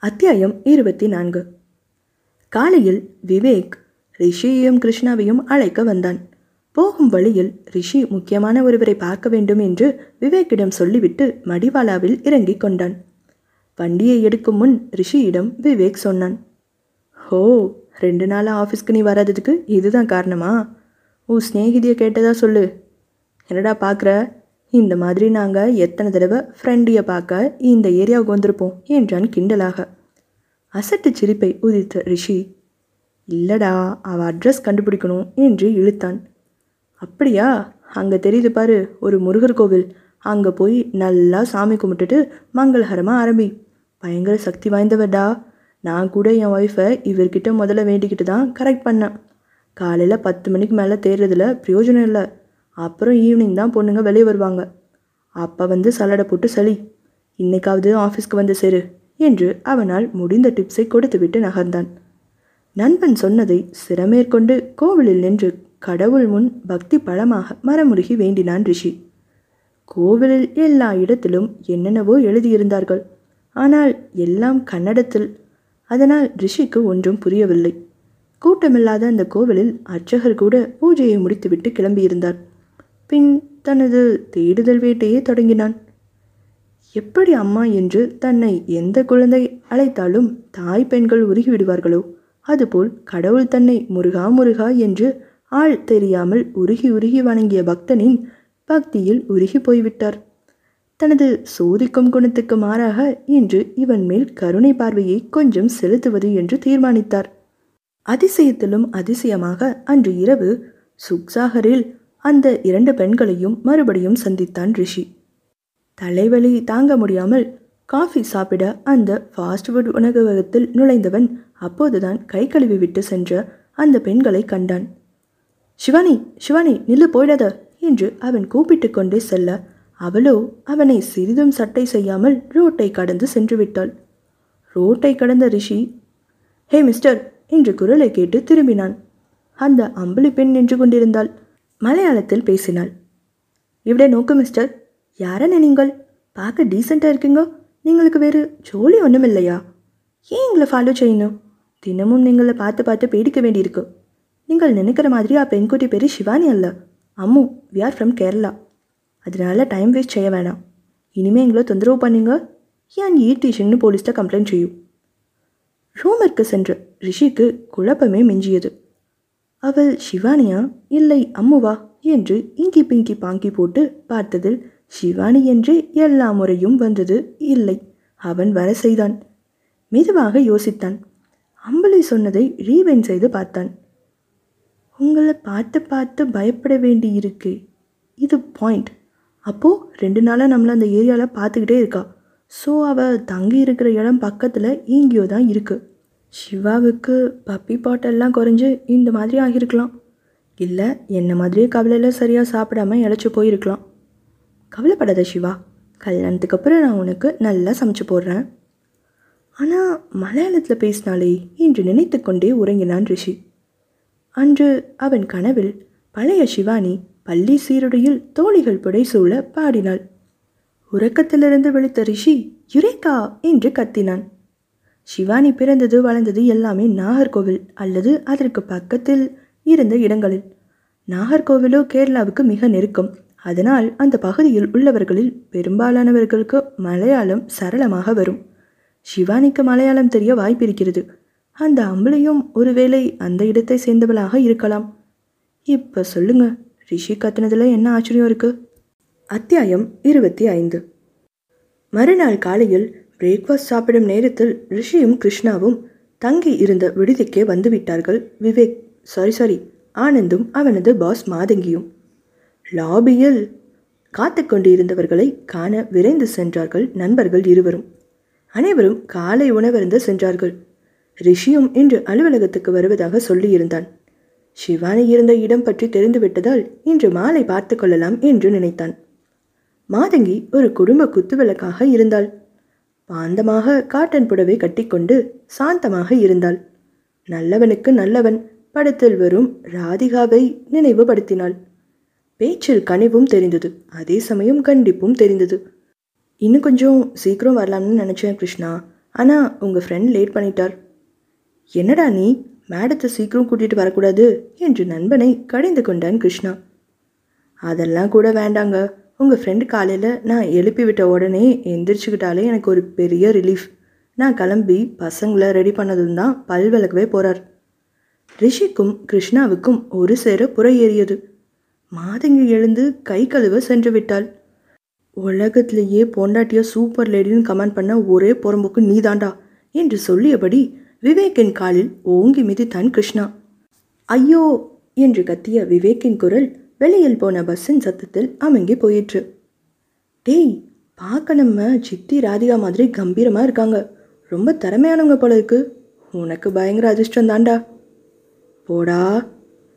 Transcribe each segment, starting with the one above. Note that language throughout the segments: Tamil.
அத்தியாயம் இருபத்தி நான்கு காலையில் விவேக் ரிஷியையும் கிருஷ்ணாவையும் அழைக்க வந்தான். போகும் வழியில் ரிஷி முக்கியமான ஒருவரை பார்க்க வேண்டும் என்று விவேக்கிடம் சொல்லிவிட்டு மடிவாலாவில் இறங்கிக் கொண்டான். வண்டியை எடுக்கும் முன் ரிஷியிடம் விவேக் சொன்னான். ஹோ ரெண்டு நாளாக ஆஃபீஸ்க்கு நீ வராததுக்கு இதுதான் காரணமா? உன் ஸ்நேகிதியை கேட்டதா சொல்லு. என்னடா பார்க்குற? இந்த மாதிரி நாங்கள் எத்தனை தடவை ஃப்ரெண்டியை பார்க்க இந்த ஏரியாவுக்கு வந்திருப்போம் என்றான் கிண்டலாக. அசட்டு சிரிப்பை உதித்த ரிஷி இல்லடா அவ அட்ரஸ் கண்டுபிடிக்கணும் என்று இழுத்தான். அப்படியா? அங்கே தெரியுது பாரு ஒரு முருகர் கோவில். அங்கே போய் நல்லா சாமி கும்பிட்டுட்டு மங்களகரமாக ஆரம்பி. பயங்கர சக்தி வாய்ந்தவர்டா. நான் கூட என் ஒய்ஃபை இவர்கிட்ட முதல்ல வேண்டிக்கிட்டு தான் கரெக்ட் பண்ணேன். காலையில் பத்து மணிக்கு மேலே தேர்றதில் பிரயோஜனம் இல்லை. அப்புறம் ஈவினிங் தான் பொண்ணுங்க வெளியே வருவாங்க. அப்போ வந்து சல்லடை போட்டு சளி. இன்னைக்காவது ஆஃபீஸ்க்கு வந்து சேரு என்று அவனால் முடிந்த டிப்ஸை கொடுத்துவிட்டு நகர்ந்தான். நண்பன் சொன்னதை சிரமேற்கொண்டு கோவிலில் நின்று கடவுள் முன் பக்தி பழமாக மரமுருகி வேண்டினான் ரிஷி. கோவிலில் எல்லா இடத்திலும் என்னென்னவோ எழுதியிருந்தார்கள். ஆனால் எல்லாம் கன்னடத்தில். அதனால் ரிஷிக்கு ஒன்றும் புரியவில்லை. கூட்டமில்லாத அந்த கோவிலில் அர்ச்சகர் கூட பூஜையை முடித்துவிட்டு கிளம்பியிருந்தார். பின் தனது தேடுதல் வேட்டையை தொடங்கினான். எப்படி அம்மா என்று தன்னை எந்த குழந்தை அழைத்தாலும் தாய் பெண்கள் உருகிவிடுவார்களோ அதுபோல் கடவுள் தன்னை முருகா முருகா என்று ஆள் தெரியாமல் உருகி உருகி வணங்கிய பக்தனின் பக்தியில் உருகி போய்விட்டார். தனது சோதிக்கும் குணத்துக்கு மாறாக இன்று இவன் மேல் கருணை பார்வையை கொஞ்சம் செலுத்துவது என்று தீர்மானித்தார். அதிசயத்திலும் அதிசயமாக அன்று இரவு சுக்சாகரில் அந்த இரண்டு பெண்களையும் மறுபடியும் சந்தித்தான் ரிஷி. தலைவலி தாங்க முடியாமல் காஃபி சாப்பிட அந்த ஃபாஸ்ட் ஃபுட் உணவகத்தில் நுழைந்தவன் அப்போதுதான் கை கழுவி விட்டு சென்ற அந்த பெண்களை கண்டான். சிவானி சிவானி நில்லு போயிடாத என்று அவன் கூப்பிட்டு கொண்டே செல்ல அவளோ அவனை சிறிதும் சட்டை செய்யாமல் ரோட்டை கடந்து சென்று விட்டாள். ரோட்டை கடந்த ரிஷி ஹே மிஸ்டர் என்று குரலை கேட்டு திரும்பினான். அந்த அம்பளி பெண் நின்று கொண்டிருந்தாள். மலையாளத்தில் பேசினாள். இவிட நோக்கு மிஸ்டர் யாரன்னு நீங்கள்? பார்க்க டீசெண்டாக இருக்கீங்க. நீங்களுக்கு வேறு ஜோலி ஒன்றும் இல்லையா ஏன் எங்களை ஃபாலோ செய்யணும்? தினமும் நீங்களை பார்த்து பார்த்து பேடிக்க வேண்டியிருக்கு. நீங்கள் நினைக்கிற மாதிரி ஆ பெண்குட்டி பேர் சிவானி அல்ல. Ammu we are from Kerala அதனால டைம் வேஸ்ட் செய்ய வேணாம். இனிமேல் எங்களை தொந்தரவு பண்ணுங்க. ஏன் ஈ டீச்சிங்னு போலீஸ்ட்ட கம்ப்ளைண்ட் செய்யும்? ரூமிற்கு சென்ற. ரிஷிக்கு குழப்பமே மிஞ்சியது. அவள் சிவானியா இல்லை அம்முவா? என்று இங்கி பிங்கி பாங்கி போட்டு பார்த்ததில் சிவானி என்றே எல்லா முறையும் வந்தது இல்லை. அவன் வர செய்தான். மெதுவாக யோசித்தான். அம்பளை சொன்னதை ரீவென் செய்து பார்த்தான். உங்களை பார்த்து பார்த்து பயப்பட வேண்டி இருக்கு இது பாயிண்ட். அப்போது ரெண்டு நாளாக நம்மளை அந்த ஏரியாவில் பார்த்துக்கிட்டே இருக்கா. ஸோ அவள் தங்கி இருக்கிற இடம் பக்கத்தில் எங்கேயோ தான் இருக்குது சிவாவுக்கு பப்பி பாட்டெல்லாம் குறைஞ்சு இந்த மாதிரி ஆகியிருக்கலாம். இல்லை என்ன மாதிரியே கவலையில் சரியாக சாப்பிடாம இழைச்சி போயிருக்கலாம். கவலைப்படாத சிவா கல்யாணத்துக்கு அப்புறம் நான் உனக்கு நல்லா சமைச்சு போடுறேன். ஆனால் மலையாளத்தில் பேசினாலே என்று நினைத்து கொண்டே உறங்கினான் ரிஷி. அன்று அவன் கனவில் பழைய சிவானி பள்ளி சீருடையில் தோழிகள் புடைசூழ பாடினாள். உறக்கத்திலிருந்து விழித்த ரிஷி யுரேகா என்று கத்தினான். சிவானி பிறந்தது வளர்ந்தது எல்லாமே நாகர்கோவில் அல்லது அதற்கு பக்கத்தில் இருந்த இடங்களில். நாகர்கோவிலோ கேரளாவுக்கு மிக நெருக்கம். அதனால் அந்த பகுதியில் உள்ளவர்களில் பெரும்பாலானவர்களுக்கு மலையாளம் சரளமாக வரும். சிவானிக்கு மலையாளம் தெரிய வாய்ப்பிருக்கிறது. அந்த அம்பளையும் ஒருவேளை அந்த இடத்தை சேர்ந்தவளாக இருக்கலாம். இப்போ சொல்லுங்க ரிஷி கத்துனதுல என்ன ஆச்சரியம் இருக்கு? அத்தியாயம் இருபத்தி ஐந்து. மறுநாள் காலையில் பிரேக்ஃபாஸ்ட் சாப்பிடும் நேரத்தில் ரிஷியும் கிருஷ்ணாவும் தங்கி இருந்த விடுதிக்கே வந்துவிட்டார்கள். விவேக் சாரி சாரி ஆனந்தும் அவனது பாஸ் மாதங்கியும். லாபியில் காத்து கொண்டிருந்தவர்களை காண விரைந்து சென்றார்கள் நண்பர்கள் இருவரும். அனைவரும் காலை உணவருந்து சென்றார்கள். ரிஷியும் இன்று அலுவலகத்துக்கு வருவதாக சொல்லியிருந்தான். சிவானி இருந்த இடம் பற்றி தெரிந்துவிட்டதால் இன்று மாலை பார்த்து கொள்ளலாம் என்று நினைத்தான். மாதங்கி ஒரு குடும்ப குத்துவிளக்காக இருந்தாள். பாந்தமாக காட்டன் புடவை கட்டிக்கொண்டு சாந்தமாக இருந்தாள். நல்லவனுக்கு நல்லவன் படத்தில் வரும் ராதிகாவை நினைவுபடுத்தினாள். பேச்சில் கனிவும் தெரிந்தது அதே சமயம் கண்டிப்பும் தெரிந்தது. இன்னும் கொஞ்சம் சீக்கிரம் வரலாம்னு நினச்சேன் கிருஷ்ணா ஆனால் உங்கள் ஃப்ரெண்ட் லேட் பண்ணிட்டார். என்னடா நீ மேடத்தை சீக்கிரம் கூட்டிகிட்டு வரக்கூடாது என்று நண்பனை கடிந்து கொண்டான் கிருஷ்ணா. அதெல்லாம் கூட வேண்டாங்க உங்கள் ஃப்ரெண்டு காலையில் நான் எழுப்பி விட்ட உடனே எந்திரிச்சுக்கிட்டாலே எனக்கு ஒரு பெரிய ரிலீஃப் நான் கிளம்பி பசங்களை ரெடி பண்ணதும் தான் பல் விளக்கவே போகிறார் ரிஷிக்கும் கிருஷ்ணாவுக்கும் ஒரு சேர புற ஏறியது. மாதங்கி எழுந்து கை கழுவ சென்று விட்டாள். உலகத்திலேயே பொண்டாட்டியா சூப்பர் லேடின்னு கமெண்ட் பண்ண ஒரே புறம்புக்கு நீதாண்டா என்று சொல்லியபடி விவேக்கின் காலில் ஓங்கி மிதித்தான் கிருஷ்ணா. ஐயோ என்று கத்திய விவேக்கின் குரல் வெளியில் போன பஸ்ஸின் சத்தத்தில் அமங்கி போயிற்று. டேய் பார்க்க நம்ம சித்தி ராதிகா மாதிரி கம்பீரமாக இருக்காங்க. ரொம்ப திறமையானவங்க போல இருக்கு. உனக்கு பயங்கர அதிர்ஷ்டம் தாண்டா போடா.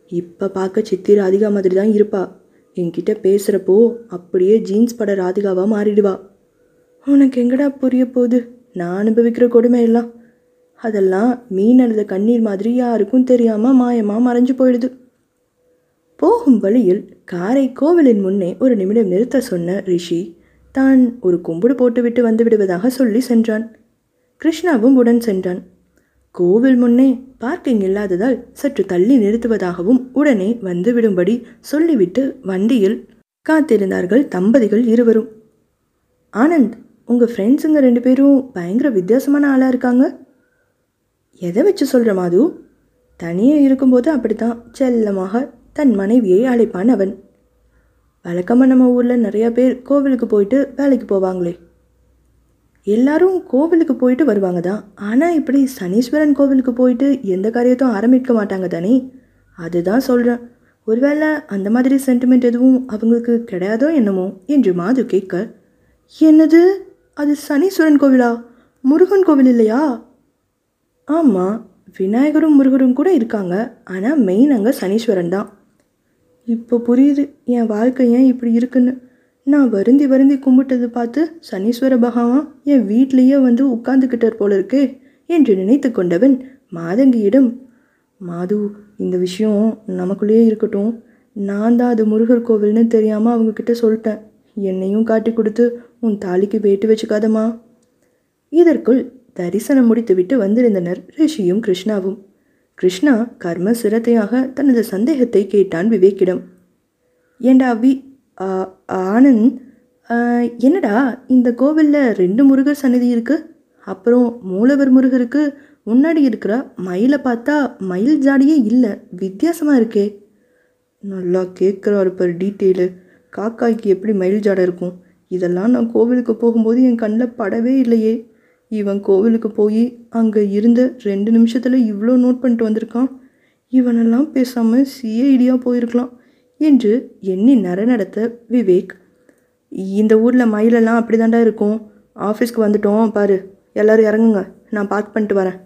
இப்போ பார்க்க சித்தி ராதிகா மாதிரி தான் இருப்பா. என்கிட்ட பேசுகிறப்போ அப்படியே ஜீன்ஸ் பட ராதிகாவாக மாறிடுவா. உனக்கு எங்கடா புரிய போகுது? நான் அனுபவிக்கிற கொடுமை எல்லாம். அதெல்லாம் மீன் அழுத கண்ணீர் மாதிரி யாருக்கும் தெரியாமல் மாயமாக மறைஞ்சு போயிடுது. போகும் வழியில் காரை கோவிலின் முன்னே ஒரு நிமிடம் நிறுத்த சொன்ன ரிஷி தான் ஒரு கும்பிடு போட்டுவிட்டு வந்து விடுவதாக சொல்லி சென்றான். கிருஷ்ணாவும் உடன் சென்றான். கோவில் முன்னே பார்க்கிங் இல்லாததால் சற்று தள்ளி நிறுத்துவதாகவும் உடனே வந்துவிடும்படி சொல்லிவிட்டு வண்டியில் காத்திருந்தார்கள் தம்பதிகள் இருவரும். ஆனந்த் உங்கள் ஃப்ரெண்ட்ஸுங்க ரெண்டு பேரும் பயங்கர வித்தியாசமான ஆளாக இருக்காங்க. எதை வச்சு சொல்கிற மாது? தனியாக இருக்கும்போது அப்படித்தான் செல்லமாக தன் மனைவியை அழைப்பான் அவன். வழக்கமாக நம்ம ஊரில் நிறையா பேர் கோவிலுக்கு போயிட்டு வேலைக்கு போவாங்களே. எல்லாரும் கோவிலுக்கு போயிட்டு வருவாங்க தான். ஆனால் இப்படி சனீஸ்வரன் கோவிலுக்கு போயிட்டு எந்த காரியத்தையும் ஆரம்பிக்க மாட்டாங்க தானே? அதுதான் சொல்கிறேன் ஒருவேளை அந்த மாதிரி சென்டிமெண்ட் எதுவும் அவங்களுக்கு கிடையாதோ என்னமோ என்று மாது கேட்க என்னது? அது சனீஸ்வரன் கோவிலா? முருகன் கோவில் இல்லையா? ஆமாம் விநாயகரும் முருகரும் கூட இருக்காங்க. ஆனால் மெயின் அங்கே சனீஸ்வரன் தான். இப்போ புரியுது என் வாழ்க்கை ஏன் இப்படி இருக்குன்னு? நான் வருந்தி வருந்தி கும்பிட்டது பார்த்து சனீஸ்வர பகவான் என் வீட்லேயே வந்து உட்கார்ந்துக்கிட்டார் போல இருக்கே என்று நினைத்து கொண்டவன் மாதங்கியிடம் மாது இந்த விஷயம் நமக்குள்ளேயே இருக்கட்டும். நான் தான் அது முருகர் கோவில்னு தெரியாமல் அவங்கக்கிட்ட சொல்லிட்டேன். என்னையும் காட்டி கொடுத்து உன் தாலிக்கு வேட்டு வச்சுக்காதம்மா. இதற்குள் தரிசனம் முடித்துவிட்டு வந்திருந்தனர் ரிஷியும் கிருஷ்ணாவும். கிருஷ்ணா கர்ம சிரத்தையாக தனது சந்தேகத்தை கேட்டான் விவேக்கிடம். ஏண்டா வி ஆனந்த் என்னடா இந்த கோவிலில் ரெண்டு முருகர் சன்னதி இருக்குது அப்புறம் மூலவர் முருகருக்கு முன்னாடி இருக்கிற மயிலை பார்த்தா மயில் ஜாடியே இல்லை வித்தியாசமாக இருக்கே. நல்லா கேட்குறாரு பர் டீட்டெயிலு. காக்காய்க்கு எப்படி மயில் ஜாடை இருக்கும்? இதெல்லாம் நான் கோவிலுக்கு போகும்போது என் கண்ணில் படவே இல்லையே. இவன் கோவிலுக்கு போய் அங்கே இருந்த ரெண்டு நிமிஷத்தில் இவ்வளோ நோட் பண்ணிட்டு வந்திருக்கான். இவனெல்லாம் பேசாமல் சிஐடியாக போயிருக்கலாம் என்று எண்ணி நரநடத்த விவேக். இந்த ஊரில் மயிலெல்லாம் அப்படி தாண்டா இருக்கும். ஆஃபீஸ்க்கு வந்துட்டோம் பாரு. எல்லோரும் இறங்குங்க. நான் பார்க் பண்ணிட்டு வரேன்.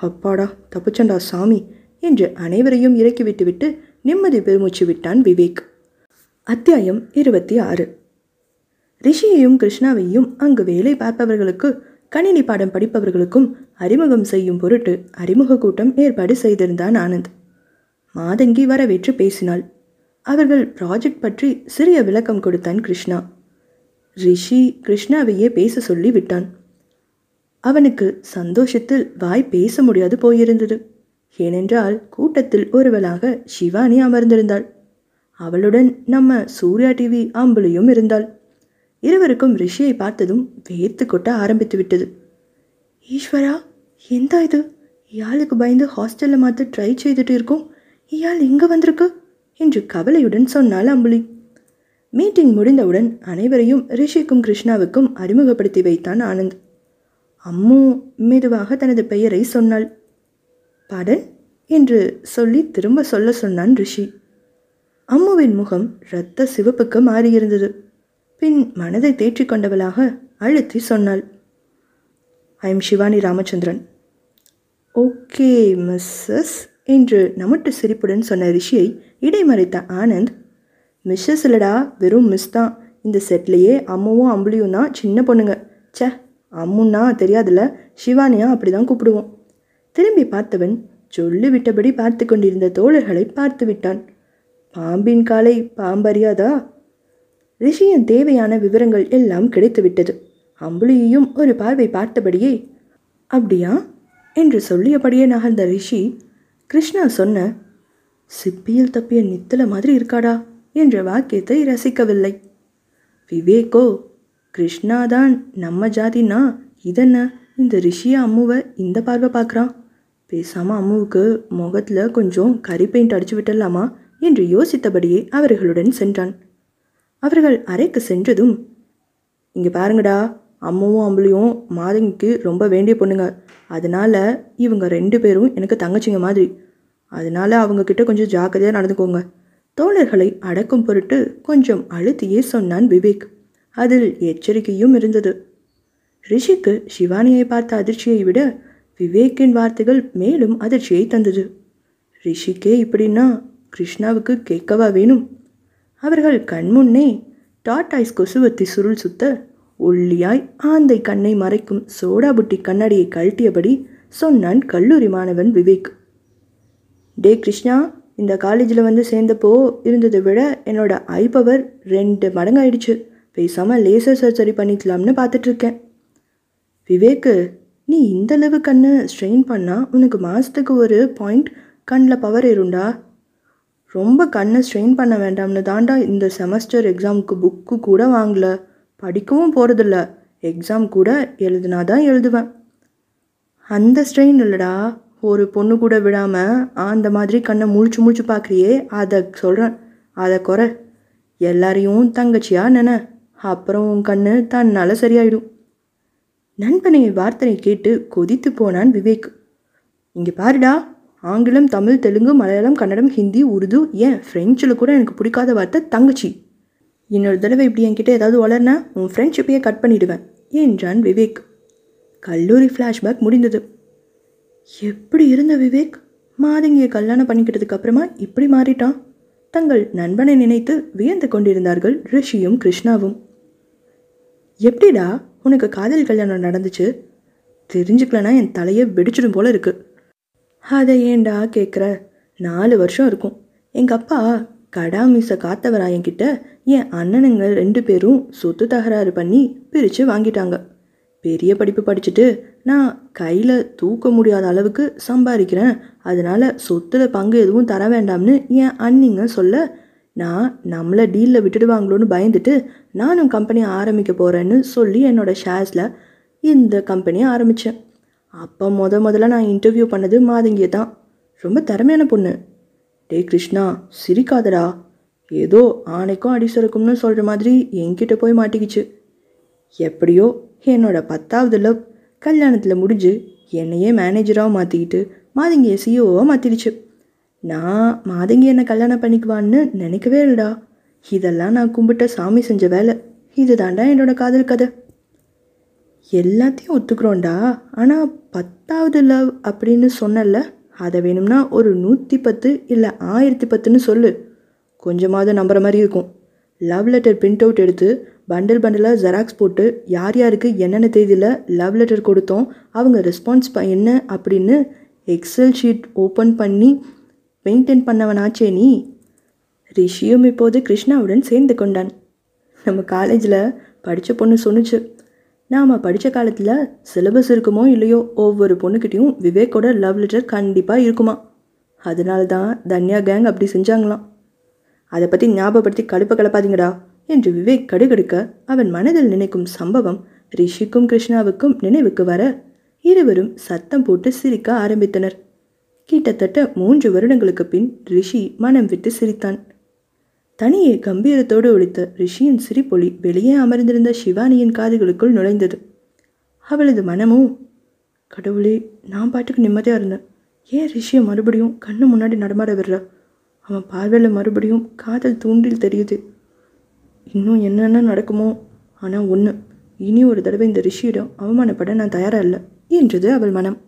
அப்பாடா தப்புச்சண்டா சாமி என்று அனைவரையும் இறக்கி விட்டுவிட்டு நிம்மதி பெருமூச்சு விட்டான் விவேக். அத்தியாயம் இருபத்தி ஆறு. ரிஷியையும் கிருஷ்ணாவையும் அங்கு வேலை பார்ப்பவர்களுக்கு கணினி பாடம் படிப்பவர்களுக்கும் அறிமுகம் செய்யும் பொருட்டு அறிமுக கூட்டம் ஏற்பாடு செய்திருந்தான் ஆனந்த். மாதங்கி வரவேற்று பேசினாள். அவர்கள் ப்ராஜெக்ட் பற்றி சிறிய விளக்கம் கொடுத்தான் கிருஷ்ணா. ரிஷி கிருஷ்ணாவையே பேச சொல்லி விட்டான் அவனுக்கு சந்தோஷத்தில் வாய் பேச முடியாது போயிருந்தது. ஏனென்றால் கூட்டத்தில் ஒருவளாக சிவானி அமர்ந்திருந்தாள். அவளுடன் நம்ம சூர்யா டிவி ஆம்புலியும் இருந்தாள். இருவருக்கும் ரிஷியை பார்த்ததும் வேர்த்து கொட்ட ஆரம்பித்து விட்டது. ஈஸ்வரா எந்த இது? இயாளுக்கு பயந்து ஹாஸ்டலில் மாற்ற ட்ரை செய்துட்டு இருக்கோம். இயாள் இங்கே வந்திருக்கு? என்று கவலையுடன் சொன்னாள் அம்புலி. மீட்டிங் முடிந்தவுடன் அனைவரையும் ரிஷிக்கும் கிருஷ்ணாவுக்கும் அறிமுகப்படுத்தி வைத்தான் ஆனந்த். அம்மு மெதுவாக தனது பெயரை சொன்னாள். படன் என்று சொல்லி திரும்ப சொல்ல சொன்னான் ரிஷி. அம்முவின் முகம் இரத்த சிவப்புக்கு மாறியிருந்தது. பின் மனதை தேற்றிக் கொண்டவளாக அழுத்தி சொன்னாள். I am Shivani Ramachandran. Okay Mrs என்று நமட்டு சிரிப்புடன் சொன்ன ரிஷியை இடைமறைத்த ஆனந்த் மிஸ்ஸஸ் இல்லடா வெறும் மிஸ் தான். இந்த செட்லேயே அம்முவும் அம்புலியும் தான் சின்ன பொண்ணுங்க. ச்சே அம்முன்னா தெரியாதுல்ல சிவானியா அப்படி தான் கூப்பிடுவோம். திரும்பி பார்த்தவன் சொல்லிவிட்டபடி பார்த்து கொண்டிருந்த தோழர்களை பார்த்து விட்டான் பாம்பின் காலை பாம்பறியாதா? ரிஷியின் தேவையான விவரங்கள் எல்லாம் கிடைத்துவிட்டது. அம்புலியையும் ஒரு பார்வை பார்த்தபடியே அப்படியா? என்று சொல்லியபடியே நகர்ந்த ரிஷி கிருஷ்ணா சொன்ன சிப்பியில் தப்பிய நித்தல மாதிரி இருக்காடா? என்ற வாக்கியத்தை ரசிக்கவில்லை. விவேக்கோ கிருஷ்ணா தான் நம்ம ஜாதினா இதென்ன? இந்த ரிஷியை அம்முவை இந்த பார்வை பார்க்குறான் பேசாமல் அம்முவுக்கு முகத்தில் கொஞ்சம் கரி பெயிண்ட் அடிச்சு விட்டலாமா என்று யோசித்தபடியே அவர்களுடன் சென்றான். அவர்கள் அறைக்கு சென்றதும் இங்கே பாருங்கடா அம்மாவும் அம்பளையும் மாதங்கிக்கு ரொம்ப வேண்டிய பொண்ணுங்க. அதனால் இவங்க ரெண்டு பேரும் எனக்கு தங்கச்சிங்க மாதிரி. அதனால அவங்கக்கிட்ட கொஞ்சம் ஜாக்கிரதையாக நடந்துக்கோங்க. தோழர்களை அடக்கும் பொருட்டு கொஞ்சம் அழுத்தியே சொன்னான் விவேக். அதில் எச்சரிக்கையும் இருந்தது. ரிஷிக்கு சிவானியை பார்த்த அதிர்ச்சியை விட விவேக்கின் வார்த்தைகள் மேலும் அதிர்ச்சியை தந்தது. ரிஷிக்கே இப்படின்னா கிருஷ்ணாவுக்கு கேட்கவா வேணும்? அவர்கள் கண்முன்னே டாட்டாய்ஸ் கொசுவத்தி சுருள் சுத்த ஒல்லியாய் ஆந்தை கண்ணை மறைக்கும் சோடா புட்டி கண்ணாடியை கழட்டியபடி சொன்னான் கல்லூரி மாணவன் விவேக். டே கிருஷ்ணா இந்த காலேஜில் வந்து சேர்ந்தப்போ இருந்ததை விட என்னோட ஐ பவர் ரெண்டு மடங்காயிடுச்சு. பேசாமல் லேசர் சர்ஜரி பண்ணிக்கலாம்னு பார்த்துட்ருக்கேன். விவேக்கு நீ இந்த அளவு கண்ணை ஸ்ட்ரெயின் பண்ணால் உனக்கு மாதத்துக்கு ஒரு பாயிண்ட் கண்ணில் பவர் இருண்டா ரொம்ப கண்ணை ஸ்ட்ரெயின் பண்ண வேண்டாம்னு தாண்டா இந்த செமஸ்டர் எக்ஸாமுக்கு புக்கு கூட வாங்கல. படிக்கவும் போகிறதில்ல எக்ஸாம் கூட எழுதுனா தான் எழுதுவேன். அந்த ஸ்ட்ரெயின் இல்லைடா. ஒரு பொண்ணு கூட விடாமல் அந்த மாதிரி கண்ணை முழிச்சு முழிச்சு பார்க்குறியே அதை சொல்கிறேன் அதை குறை. எல்லாரையும் தங்கச்சியா நினை. அப்புறம் உன் கண்ணு தன்னால் சரியாயிடும். நண்பனை வார்த்தையை கேட்டு கொதித்து போனான் விவேக். இங்கே பாருடா. ஆங்கிலம் தமிழ் தெலுங்கு மலையாளம் கன்னடம் ஹிந்தி உருது ஏன்? ஃப்ரெஞ்சில் கூட எனக்கு பிடிக்காத வார்த்தை தங்கச்சி. இன்னொரு தடவை இப்படி என்கிட்ட ஏதாவது வளர்னா உன் ஃப்ரெண்ட்ஷிப்பையே கட் பண்ணிடுவேன் என்றான் விவேக். கல்லூரி ஃப்ளாஷ்பேக் முடிந்தது. எப்படி இருந்த விவேக்? மாதங்கியை கல்யாணம் பண்ணிக்கிட்டதுக்கு அப்புறமா இப்படி மாறிட்டான். தங்கள் நண்பனை நினைத்து வியந்து கொண்டிருந்தார்கள் ரிஷியும் கிருஷ்ணாவும். எப்படிடா உனக்கு காதல் கல்யாணம் நடந்துச்சு? தெரிஞ்சுக்கலனா என் தலையை வெடிச்சிடும் போல இருக்குது அதை ஏன்டா கேட்குற நாலு வருஷம் இருக்கும். எங்கள் அப்பா கடா மீசை காத்தவரா என்கிட்ட என் அண்ணனுங்க ரெண்டு பேரும் சொத்து தகராறு பண்ணி பிரித்து வாங்கிட்டாங்க. பெரிய படிப்பு படிச்சுட்டு நான் கையில் தூக்க முடியாத அளவுக்கு சம்பாதிக்கிறேன். அதனால் சொத்துல பங்கு எதுவும் தர வேண்டாம்னு என் அண்ணிங்க சொல்ல நான் நம்மளை டீலில் விட்டுடுவாங்களோன்னு பயந்துட்டு நானும் கம்பெனி ஆரம்பிக்க போகிறேன்னு சொல்லி என்னோடய ஷேர்ஸில் இந்த கம்பெனியை ஆரம்பித்தேன் அப்போ முத முதல்ல நான் இன்டர்வியூ பண்ணது மாதங்கியை தான். ரொம்ப திறமையான பொண்ணு. டே கிருஷ்ணா சிரிக்காதடா. ஏதோ ஆணைக்கும் அடி சுரக்கும்னு சொல்கிற மாதிரி என்கிட்ட போய் மாட்டிக்கிச்சு. எப்படியோ என்னோடய பத்தாவது லவ் கல்யாணத்தில் முடிஞ்சு என்னையே மேனேஜராக மாற்றிக்கிட்டு மாதங்கியை சிஓவாக மாற்றிடுச்சு நான் மாதங்கி என்னை கல்யாணம் பண்ணிக்குவான்னு நினைக்கவே இல்லைடா. இதெல்லாம் நான் கும்பிட்ட சாமி செஞ்ச வேலை. இது தாண்டா என்னோட காதல் கதை. எல்லாத்தையும் ஒத்துக்கிறோண்டா ஆனால் பத்தாவது லவ் அப்படின்னு சொன்னல அதை வேணும்னா ஒரு நூற்றி பத்து இல்லை ஆயிரத்தி பத்துன்னு சொல்லு. கொஞ்சமாவது நம்புற மாதிரி இருக்கும். லவ் லெட்டர் பிரிண்ட் அவுட் எடுத்து பண்டில் பண்டிலாக ஜெராக்ஸ் போட்டு யார் யாருக்கு என்னென்ன தேதியில் லவ் லெட்டர் கொடுத்தோம் அவங்க ரெஸ்பான்ஸ் ப என்ன அப்படின்னு எக்ஸல் ஷீட் ஓப்பன் பண்ணி மெயின்டைன் பண்ணவனாச்சே நீ. ரிஷியும் இப்போது கிருஷ்ணாவுடன் சேர்ந்து கொண்டான். நம்ம காலேஜில் படித்த பொண்ணு சொன்னுச்சு. நாம் படித்த காலத்தில் சிலபஸ் இருக்குமோ இல்லையோ ஒவ்வொரு பொண்ணுக்கிட்டேயும் விவேக்கோட லவ் லெட்டர் கண்டிப்பாக இருக்குமா? அதனால தான் தன்யா கேங் அப்படி செஞ்சாங்களாம். அதை பற்றி ஞாபகப்படுத்தி கடுப்பை கலப்பாதீங்கடா என்று விவேக் கடுகடுக்க அவன் மனதில் நினைக்கும் சம்பவம் ரிஷிக்கும் கிருஷ்ணாவுக்கும் நினைவுக்கு வர இருவரும் சத்தம் போட்டு சிரிக்க ஆரம்பித்தனர். கிட்டத்தட்ட மூன்று வருடங்களுக்கு பின் ரிஷி மனம் விட்டு சிரித்தான். தனியே கம்பீரத்தோடு ஒழித்த ரிஷியின் சிரிப்பொலி வெளியே அமர்ந்திருந்த சிவானியின் காதுகளுக்குள் நுழைந்தது. அவளது மனமும் கடவுளே நான் பாட்டுக்கு நிம்மதியாக இருந்தேன். ஏன் ரிஷியை மறுபடியும் கண்ணு முன்னாடி நடமாட விடுறா? அவன் பார்வையில் மறுபடியும் காதல் தூண்டில் தெரியுது. இன்னும் என்னென்ன நடக்குமோ ஆனால் ஒன்று இனி ஒரு தடவை இந்த ரிஷியிடம் அவமானப்பட நான் தயாராக இல்லை என்றது அவள் மனம்.